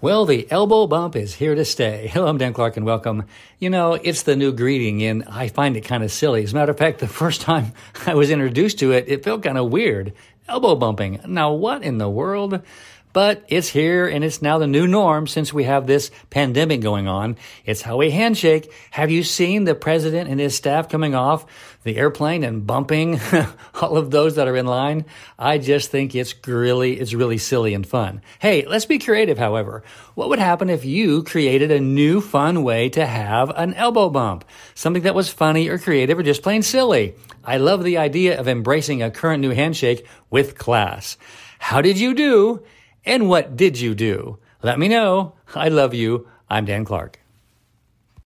Well, the elbow bump is here to stay. Hello, I'm Dan Clark and welcome. You know, it's the new greeting and I find it kind of silly. As a matter of fact, the first time I was introduced to it, it felt kind of weird. Elbow bumping. Now, what in the world? But it's here and it's now the new norm since we have this pandemic going on. It's how we handshake. Have you seen the president and his staff coming off the airplane and bumping all of those that are in line? I just think it's really, it's really silly and fun. Hey, let's be creative, however. What would happen if you created a new fun way to have an elbow bump? Something that was funny or creative or just plain silly. I love the idea of embracing a current new handshake with class. How did you do? And what did you do? Let me know. I love you. I'm Dan Clark.